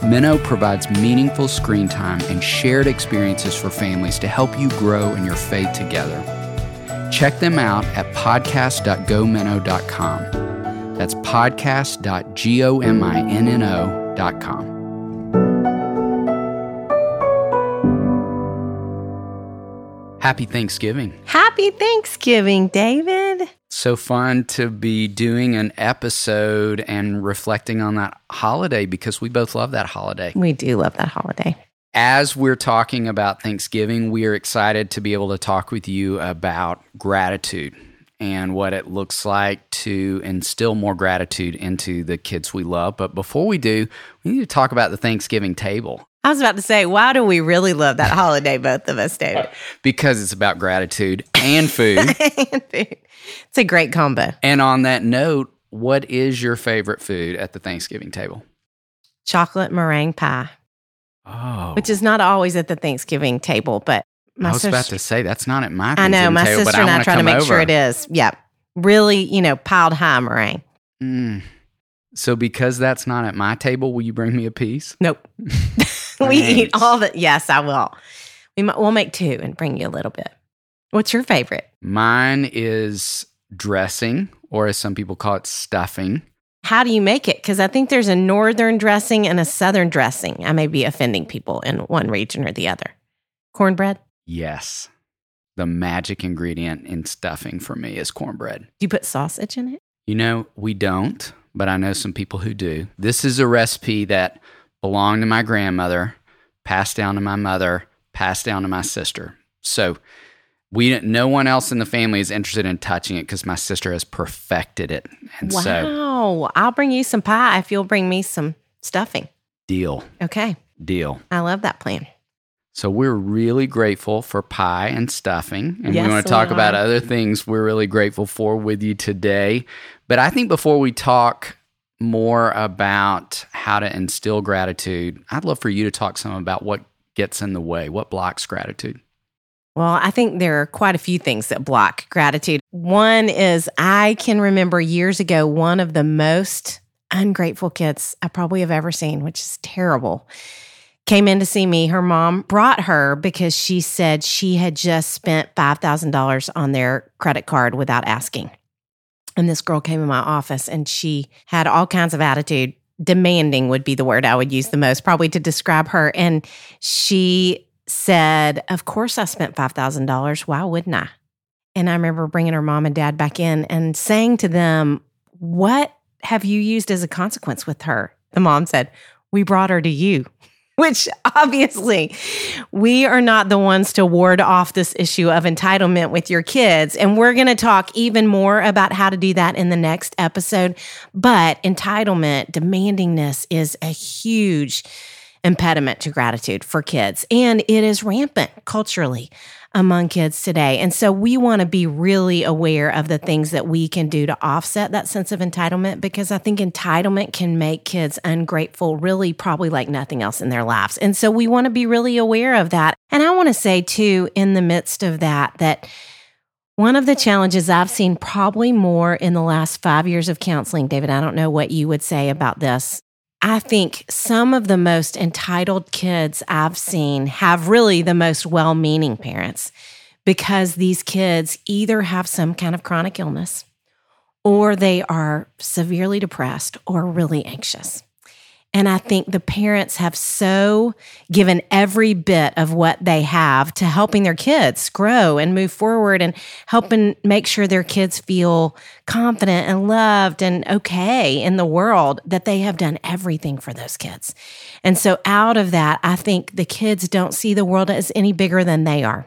Minno provides meaningful screen time and shared experiences for families to help you grow in your faith together. Check them out at podcast.gominno.com. That's podcast.gominno.com. Happy Thanksgiving. Happy Thanksgiving, David. So fun to be doing an episode and reflecting on that holiday because we both love that holiday. We do love that holiday. As we're talking about Thanksgiving, we are excited to be able to talk with you about gratitude and what it looks like to instill more gratitude into the kids we love. But before we do, we need to talk about the Thanksgiving table. I was about to say, why do we really love that holiday, both of us, David? Because it's about gratitude and food. and food. It's a great combo. And on that note, what is your favorite food at the Thanksgiving table? Chocolate meringue pie. Oh. Which is not always at the Thanksgiving table, but my I was sister, about to say that's not at my I know, my table, sister and I, I try to make over. sure it is. Yep. Really, you know, piled high meringue. Mm. So because that's not at my table, will you bring me a piece? Nope. we eat all the. Yes, I will. We might, we'll make two and bring you a little bit. What's your favorite? Mine is dressing, or as some people call it, stuffing. How do you make it? Because I think there's a northern dressing and a southern dressing. I may be offending people in one region or the other. Cornbread? Yes. The magic ingredient in stuffing for me is cornbread. Do you put sausage in it? You know, we don't, but I know some people who do. This is a recipe that belonged to my grandmother, passed down to my mother, passed down to my sister. So we no one else in the family is interested in touching it because my sister has perfected it. And wow. So, I'll bring you some pie if you'll bring me some stuffing. Deal. Okay. Deal. I love that plan. So we're really grateful for pie and stuffing. And yes, we want to talk about other things we're really grateful for with you today. But I think before we talk more about how to instill gratitude, I'd love for you to talk some about what gets in the way, what blocks gratitude. Well, I think there are quite a few things that block gratitude. One is I can remember years ago one of the most ungrateful kids I probably have ever seen, which is terrible came in to see me. Her mom brought her because she said she had just spent $5,000 on their credit card without asking. And this girl came in my office and she had all kinds of attitude, demanding would be the word I would use the most, probably to describe her. And she said, Of course, I spent $5,000. Why wouldn't I? And I remember bringing her mom and dad back in and saying to them, What have you used as a consequence with her? The mom said, We brought her to you which obviously we are not the ones to ward off this issue of entitlement with your kids. And we're going to talk even more about how to do that in the next episode. But entitlement, demandingness is a huge impediment to gratitude for kids, and it is rampant culturally among kids today. And so we want to be really aware of the things that we can do to offset that sense of entitlement because I think entitlement can make kids ungrateful, really, probably like nothing else in their lives. And so we want to be really aware of that. And I want to say, too, in the midst of that, that one of the challenges I've seen probably more in the last five years of counseling, David, I don't know what you would say about this, I think some of the most entitled kids I've seen have really the most well meaning parents because these kids either have some kind of chronic illness or they are severely depressed or really anxious. And I think the parents have so given every bit of what they have to helping their kids grow and move forward and helping make sure their kids feel confident and loved and okay in the world that they have done everything for those kids. And so out of that, I think the kids don't see the world as any bigger than they are.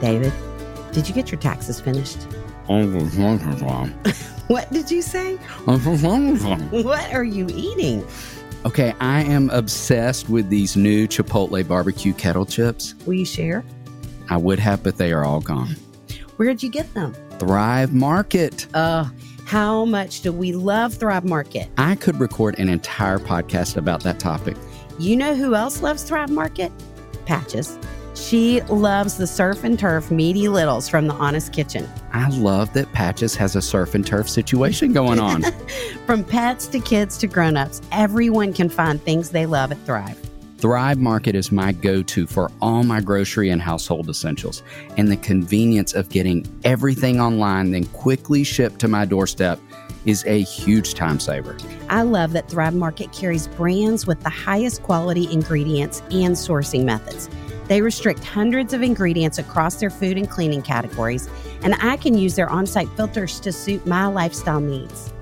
David, did you get your taxes finished? what did you say? what are you eating? Okay, I am obsessed with these new Chipotle barbecue kettle chips. Will you share? I would have, but they are all gone. Where'd you get them? Thrive Market. Uh, how much do we love Thrive Market? I could record an entire podcast about that topic. You know who else loves Thrive Market? Patches. She loves the surf and turf meaty littles from the Honest Kitchen. I love that Patches has a surf and turf situation going on. from pets to kids to grown-ups, everyone can find things they love at Thrive. Thrive Market is my go to for all my grocery and household essentials, and the convenience of getting everything online, then quickly shipped to my doorstep is a huge time saver. I love that Thrive Market carries brands with the highest quality ingredients and sourcing methods. They restrict hundreds of ingredients across their food and cleaning categories, and I can use their on site filters to suit my lifestyle needs.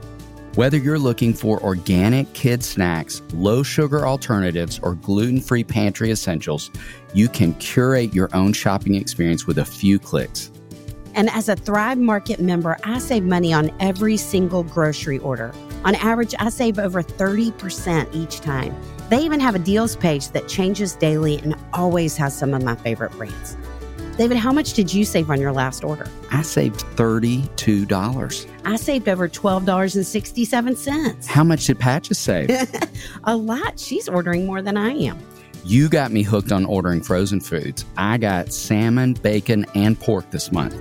Whether you're looking for organic kid snacks, low sugar alternatives, or gluten free pantry essentials, you can curate your own shopping experience with a few clicks. And as a Thrive Market member, I save money on every single grocery order. On average, I save over 30% each time. They even have a deals page that changes daily and always has some of my favorite brands. David, how much did you save on your last order? I saved $32. I saved over $12.67. How much did Patches save? a lot. She's ordering more than I am. You got me hooked on ordering frozen foods. I got salmon, bacon, and pork this month.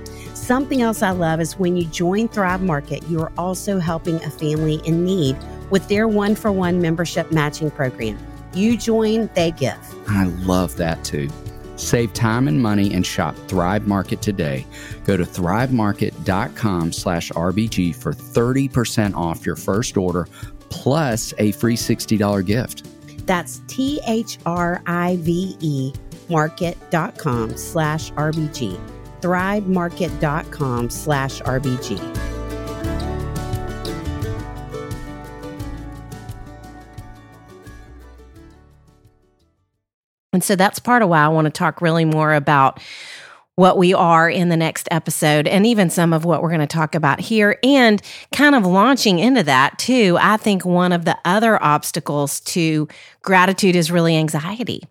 Something else I love is when you join Thrive Market, you are also helping a family in need with their one for one membership matching program. You join, they give. I love that too. Save time and money and shop Thrive Market today. Go to thrivemarket.com slash RBG for 30% off your first order plus a free $60 gift. That's T H R I V E market.com slash RBG. Thrivemarket.com slash RBG. And so that's part of why I want to talk really more about what we are in the next episode and even some of what we're going to talk about here and kind of launching into that too. I think one of the other obstacles to gratitude is really anxiety.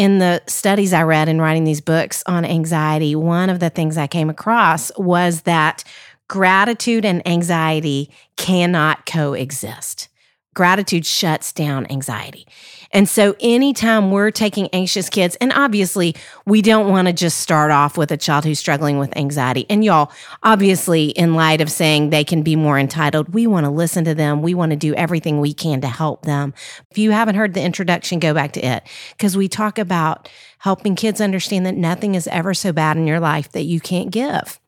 In the studies I read in writing these books on anxiety, one of the things I came across was that gratitude and anxiety cannot coexist. Gratitude shuts down anxiety. And so anytime we're taking anxious kids, and obviously we don't want to just start off with a child who's struggling with anxiety. And y'all, obviously, in light of saying they can be more entitled, we want to listen to them. We want to do everything we can to help them. If you haven't heard the introduction, go back to it because we talk about helping kids understand that nothing is ever so bad in your life that you can't give.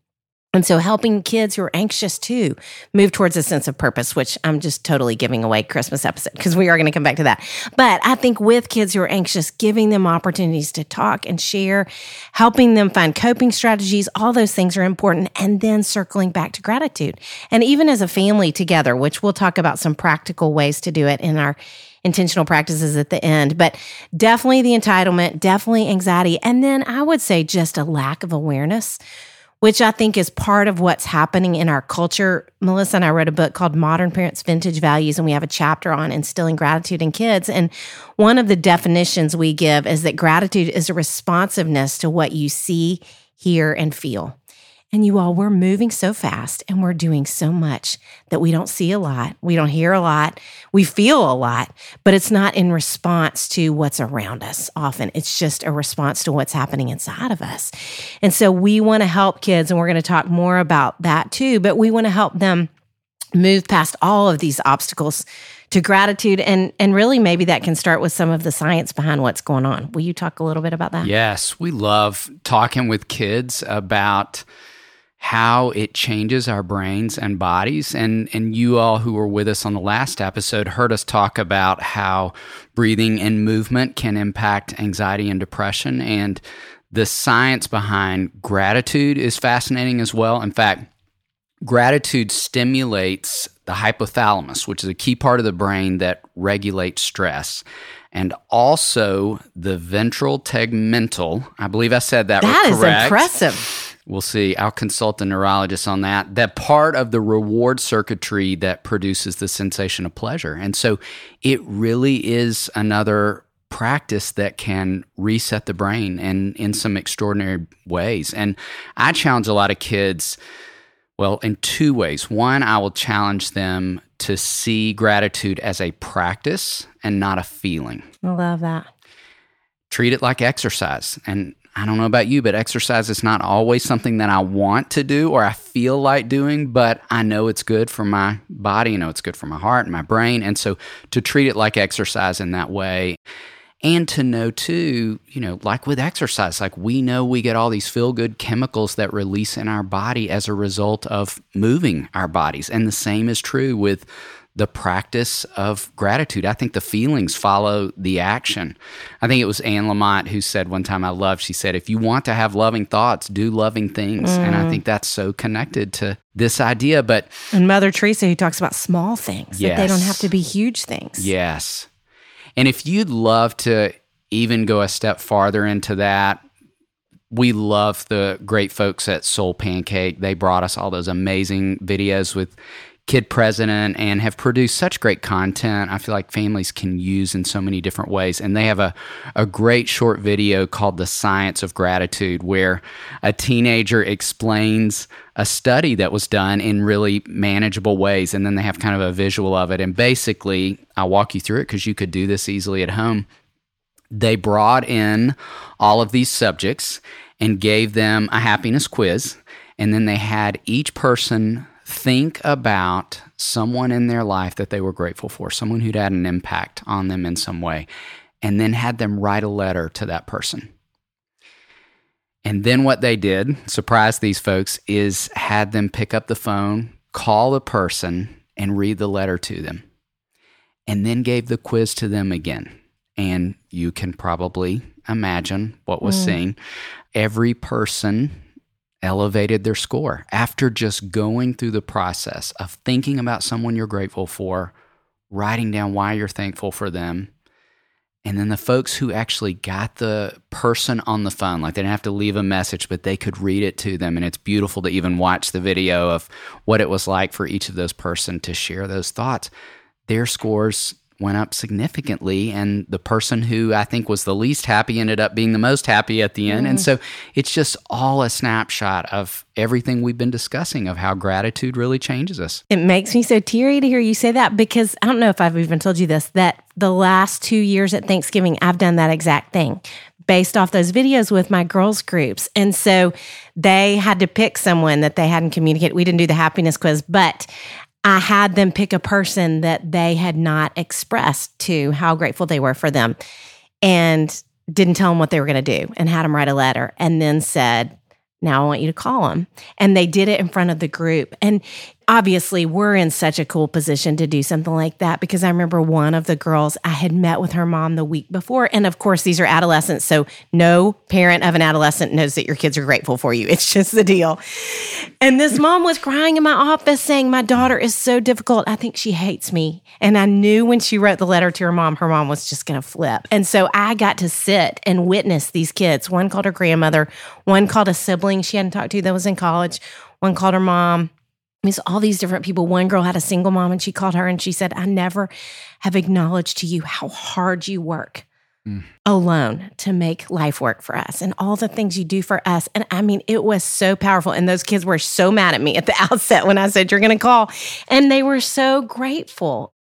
And so helping kids who are anxious too move towards a sense of purpose, which I'm just totally giving away Christmas episode because we are going to come back to that. But I think with kids who are anxious, giving them opportunities to talk and share, helping them find coping strategies, all those things are important. And then circling back to gratitude. And even as a family together, which we'll talk about some practical ways to do it in our intentional practices at the end, but definitely the entitlement, definitely anxiety. And then I would say just a lack of awareness which I think is part of what's happening in our culture. Melissa and I wrote a book called Modern Parents Vintage Values, and we have a chapter on instilling gratitude in kids. And one of the definitions we give is that gratitude is a responsiveness to what you see, hear, and feel. And you all, we're moving so fast and we're doing so much that we don't see a lot. We don't hear a lot. We feel a lot, but it's not in response to what's around us often. It's just a response to what's happening inside of us. And so we want to help kids, and we're going to talk more about that too, but we want to help them move past all of these obstacles to gratitude and and really maybe that can start with some of the science behind what's going on. Will you talk a little bit about that? Yes, we love talking with kids about how it changes our brains and bodies. And, and you all who were with us on the last episode heard us talk about how breathing and movement can impact anxiety and depression. And the science behind gratitude is fascinating as well. In fact, gratitude stimulates the hypothalamus, which is a key part of the brain that regulates stress. And also the ventral tegmental. I believe I said that. That is impressive We'll see. I'll consult the neurologist on that. That part of the reward circuitry that produces the sensation of pleasure. And so it really is another practice that can reset the brain and in some extraordinary ways. And I challenge a lot of kids, well, in two ways. One, I will challenge them to see gratitude as a practice and not a feeling. I love that. Treat it like exercise. And I don't know about you, but exercise is not always something that I want to do or I feel like doing, but I know it's good for my body. I know it's good for my heart and my brain. And so to treat it like exercise in that way. And to know too, you know, like with exercise, like we know we get all these feel good chemicals that release in our body as a result of moving our bodies. And the same is true with the practice of gratitude. I think the feelings follow the action. I think it was Anne Lamott who said one time I love, she said, if you want to have loving thoughts, do loving things. Mm. And I mm. think that's so connected to this idea. But And Mother Teresa who talks about small things, yes. that they don't have to be huge things. Yes. And if you'd love to even go a step farther into that, we love the great folks at Soul Pancake. They brought us all those amazing videos with Kid President and have produced such great content. I feel like families can use in so many different ways. And they have a, a great short video called The Science of Gratitude, where a teenager explains a study that was done in really manageable ways. And then they have kind of a visual of it. And basically, I'll walk you through it because you could do this easily at home. They brought in all of these subjects and gave them a happiness quiz. And then they had each person think about someone in their life that they were grateful for, someone who'd had an impact on them in some way, and then had them write a letter to that person. And then what they did, surprise these folks, is had them pick up the phone, call the person, and read the letter to them. And then gave the quiz to them again. And you can probably imagine what was mm. seen. Every person elevated their score after just going through the process of thinking about someone you're grateful for, writing down why you're thankful for them. And then the folks who actually got the person on the phone, like they didn't have to leave a message, but they could read it to them. And it's beautiful to even watch the video of what it was like for each of those person to share those thoughts. Their scores went up significantly and the person who I think was the least happy ended up being the most happy at the end. Mm. And so it's just all a snapshot of everything we've been discussing of how gratitude really changes us. It makes me so teary to hear you say that because I don't know if I've even told you this that the last 2 years at Thanksgiving I've done that exact thing based off those videos with my girls groups. And so they had to pick someone that they hadn't communicated. We didn't do the happiness quiz, but I had them pick a person that they had not expressed to how grateful they were for them and didn't tell them what they were going to do and had them write a letter and then said, Now I want you to call them. And they did it in front of the group. And obviously we're in such a cool position to do something like that because I remember one of the girls I had met with her mom the week before. And of course these are adolescents. So no parent of an adolescent knows that your kids are grateful for you. It's just the deal. And this mom was crying in my office saying my daughter is so difficult. I think she hates me. And I knew when she wrote the letter to her mom her mom was just going to flip. And so I got to sit and witness these kids. One called her grandmother, one called a sibling she hadn't talked to that was in college, one called her mom mean, all these different people. One girl had a single mom and she called her and she said, I never have acknowledged to you how hard you work mm. alone to make life work for us and all the things you do for us. And I mean, it was so powerful. And those kids were so mad at me at the outset when I said, You're going to call. And they were so grateful.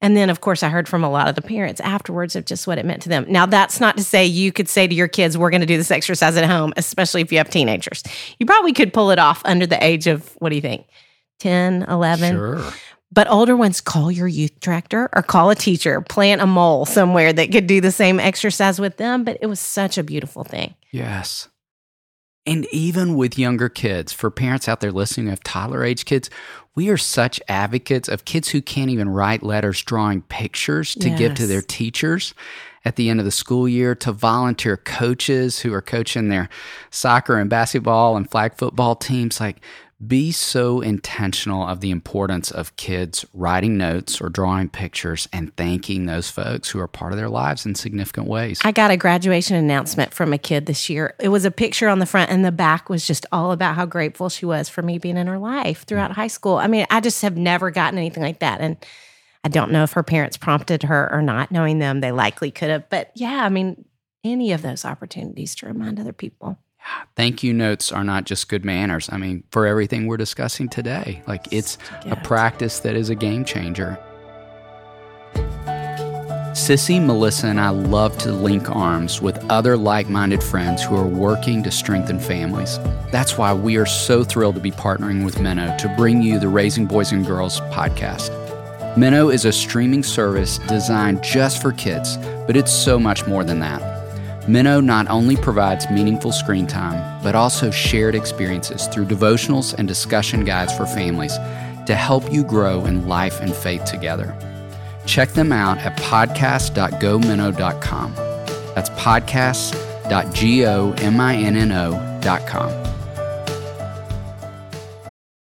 And then, of course, I heard from a lot of the parents afterwards of just what it meant to them. Now, that's not to say you could say to your kids, We're going to do this exercise at home, especially if you have teenagers. You probably could pull it off under the age of, what do you think? 10, 11. Sure. But older ones, call your youth director or call a teacher, plant a mole somewhere that could do the same exercise with them. But it was such a beautiful thing. Yes. And even with younger kids, for parents out there listening who have toddler age kids, we are such advocates of kids who can't even write letters drawing pictures to yes. give to their teachers at the end of the school year, to volunteer coaches who are coaching their soccer and basketball and flag football teams. Like, be so intentional of the importance of kids writing notes or drawing pictures and thanking those folks who are part of their lives in significant ways. I got a graduation announcement from a kid this year. It was a picture on the front, and the back was just all about how grateful she was for me being in her life throughout high school. I mean, I just have never gotten anything like that. And I don't know if her parents prompted her or not, knowing them, they likely could have. But yeah, I mean, any of those opportunities to remind other people thank you notes are not just good manners. I mean, for everything we're discussing today, like it's a practice that is a game changer. Sissy, Melissa, and I love to link arms with other like minded friends who are working to strengthen families. That's why we are so thrilled to be partnering with Minno to bring you the Raising Boys and Girls podcast. Minno is a streaming service designed just for kids, but it's so much more than that. Minno not only provides meaningful screen time, but also shared experiences through devotionals and discussion guides for families to help you grow in life and faith together. Check them out at podcast.gominno.com. That's podcast.gominno.com.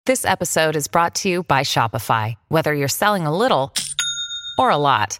This episode is brought to you by Shopify. Whether you're selling a little or a lot,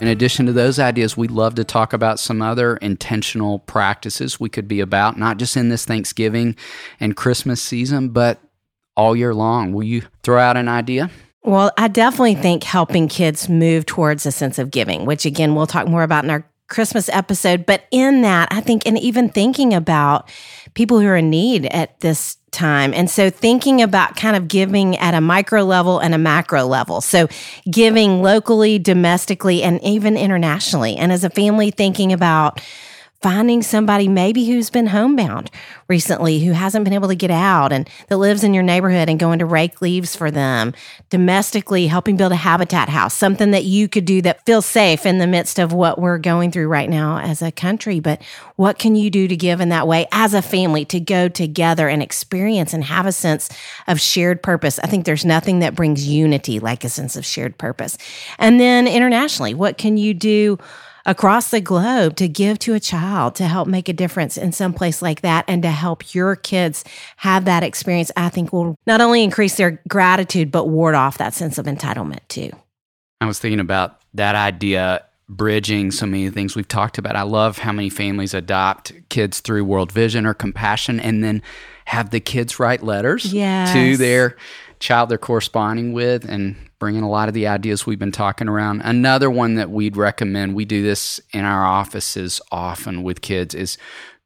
In addition to those ideas, we'd love to talk about some other intentional practices we could be about, not just in this Thanksgiving and Christmas season, but all year long. Will you throw out an idea? Well, I definitely think helping kids move towards a sense of giving, which again, we'll talk more about in our Christmas episode. But in that, I think, and even thinking about people who are in need at this time. And so thinking about kind of giving at a micro level and a macro level. So giving locally, domestically, and even internationally. And as a family, thinking about finding somebody maybe who's been homebound recently who hasn't been able to get out and that lives in your neighborhood and going to rake leaves for them domestically helping build a habitat house something that you could do that feels safe in the midst of what we're going through right now as a country. But what can you do to give in that way as a family to go together and experience and have a sense of shared purpose? I think there's nothing that brings unity like a sense of shared purpose. And then internationally what can you do across the globe to give to a child to help make a difference in some place like that and to help your kids have that experience, I think will not only increase their gratitude, but ward off that sense of entitlement too. I was thinking about that idea bridging so many things we've talked about. I love how many families adopt kids through World Vision or Compassion and then have the kids write letters yes. to their child they're corresponding with and bringing a lot of the ideas we've been talking around. Another one that we'd recommend, we do this in our offices often with kids, is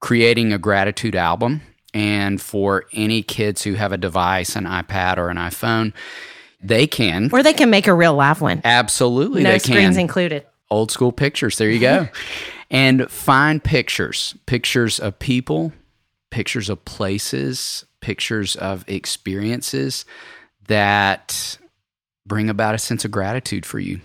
creating a gratitude album. And for any kids who have a device, an iPad or an iPhone, they can. Or they can make a real live one. Absolutely. No they screens included. Old school pictures. There you go. and find pictures pictures of people, pictures of places, pictures of experiences that bring about a sense of gratitude for you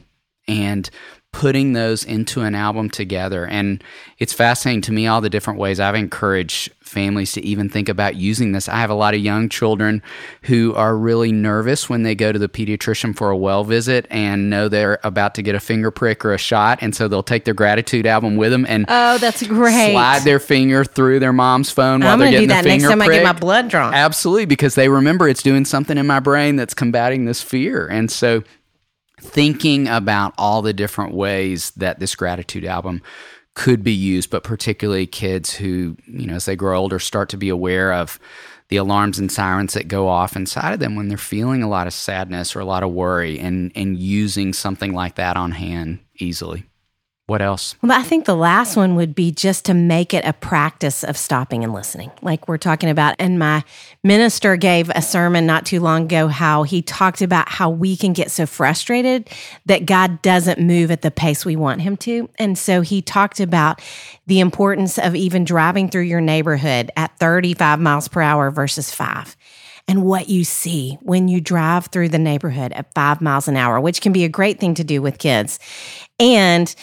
and putting those into an album together. And it's fascinating to me all the different ways I've encouraged families to even think about using this. I have a lot of young children who are really nervous when they go to the pediatrician for a well visit and know they're about to get a finger prick or a shot. And so they'll take their gratitude album with them and oh, that's great. Slide their finger through their mom's phone while I'm they're getting do that the finger next time prick. I get my blood drawn. Absolutely, because they remember it's doing something in my brain that's combating this fear. And so thinking about all the different ways that this gratitude album could be used, but particularly kids who, you know, as they grow older, start to be aware of the alarms and sirens that go off inside of them when they're feeling a lot of sadness or a lot of worry and, and using something like that on hand easily. What else? Well, I think the last one would be just to make it a practice of stopping and listening, like we're talking about. And my minister gave a sermon not too long ago how he talked about how we can get so frustrated that God doesn't move at the pace we want him to. And so he talked about the importance of even driving through your neighborhood at 35 miles per hour versus five and what you see when you drive through the neighborhood at five miles an hour, which can be a great thing to do with kids. And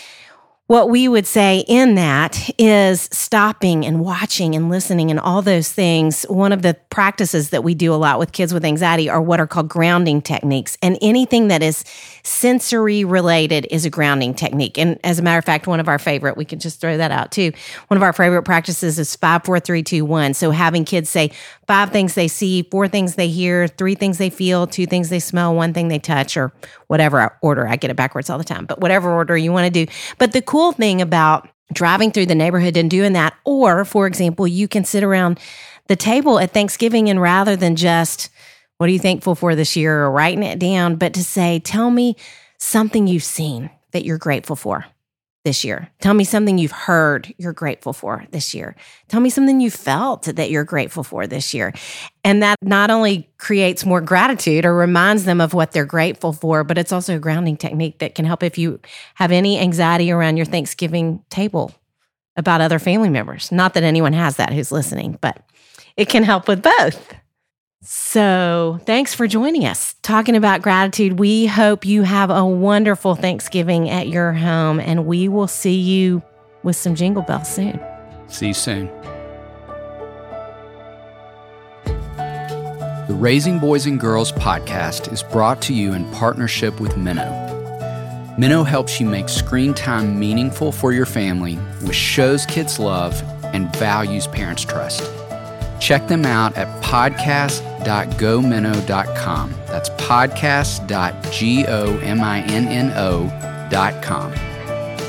what we would say in that is stopping and watching and listening and all those things. One of the practices that we do a lot with kids with anxiety are what are called grounding techniques. And anything that is sensory related is a grounding technique. And as a matter of fact, one of our favorite, we could just throw that out too. One of our favorite practices is five, four, three, two, one. So having kids say five things they see, four things they hear, three things they feel, two things they smell, one thing they touch, or whatever order. I get it backwards all the time, but whatever order you want to do. But the cool thing about driving through the neighborhood and doing that, or for example, you can sit around the table at Thanksgiving and rather than just, what are you thankful for this year or writing it down, but to say, tell me something you've seen that you're grateful for. This year. Tell me something you've heard you're grateful for this year. Tell me something you felt that you're grateful for this year. And that not only creates more gratitude or reminds them of what they're grateful for, but it's also a grounding technique that can help if you have any anxiety around your Thanksgiving table about other family members. Not that anyone has that who's listening, but it can help with both. So, thanks for joining us talking about gratitude. We hope you have a wonderful Thanksgiving at your home, and we will see you with some jingle bells soon. See you soon. The Raising Boys and Girls podcast is brought to you in partnership with Minno. Minno helps you make screen time meaningful for your family with shows kids love and values parents trust. Check them out at podcast.gominno.com. That's podcast.gominno.com.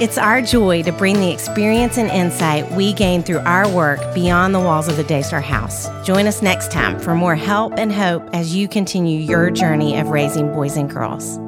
It's our joy to bring the experience and insight we gain through our work beyond the walls of the Daystar House. Join us next time for more help and hope as you continue your journey of raising boys and girls.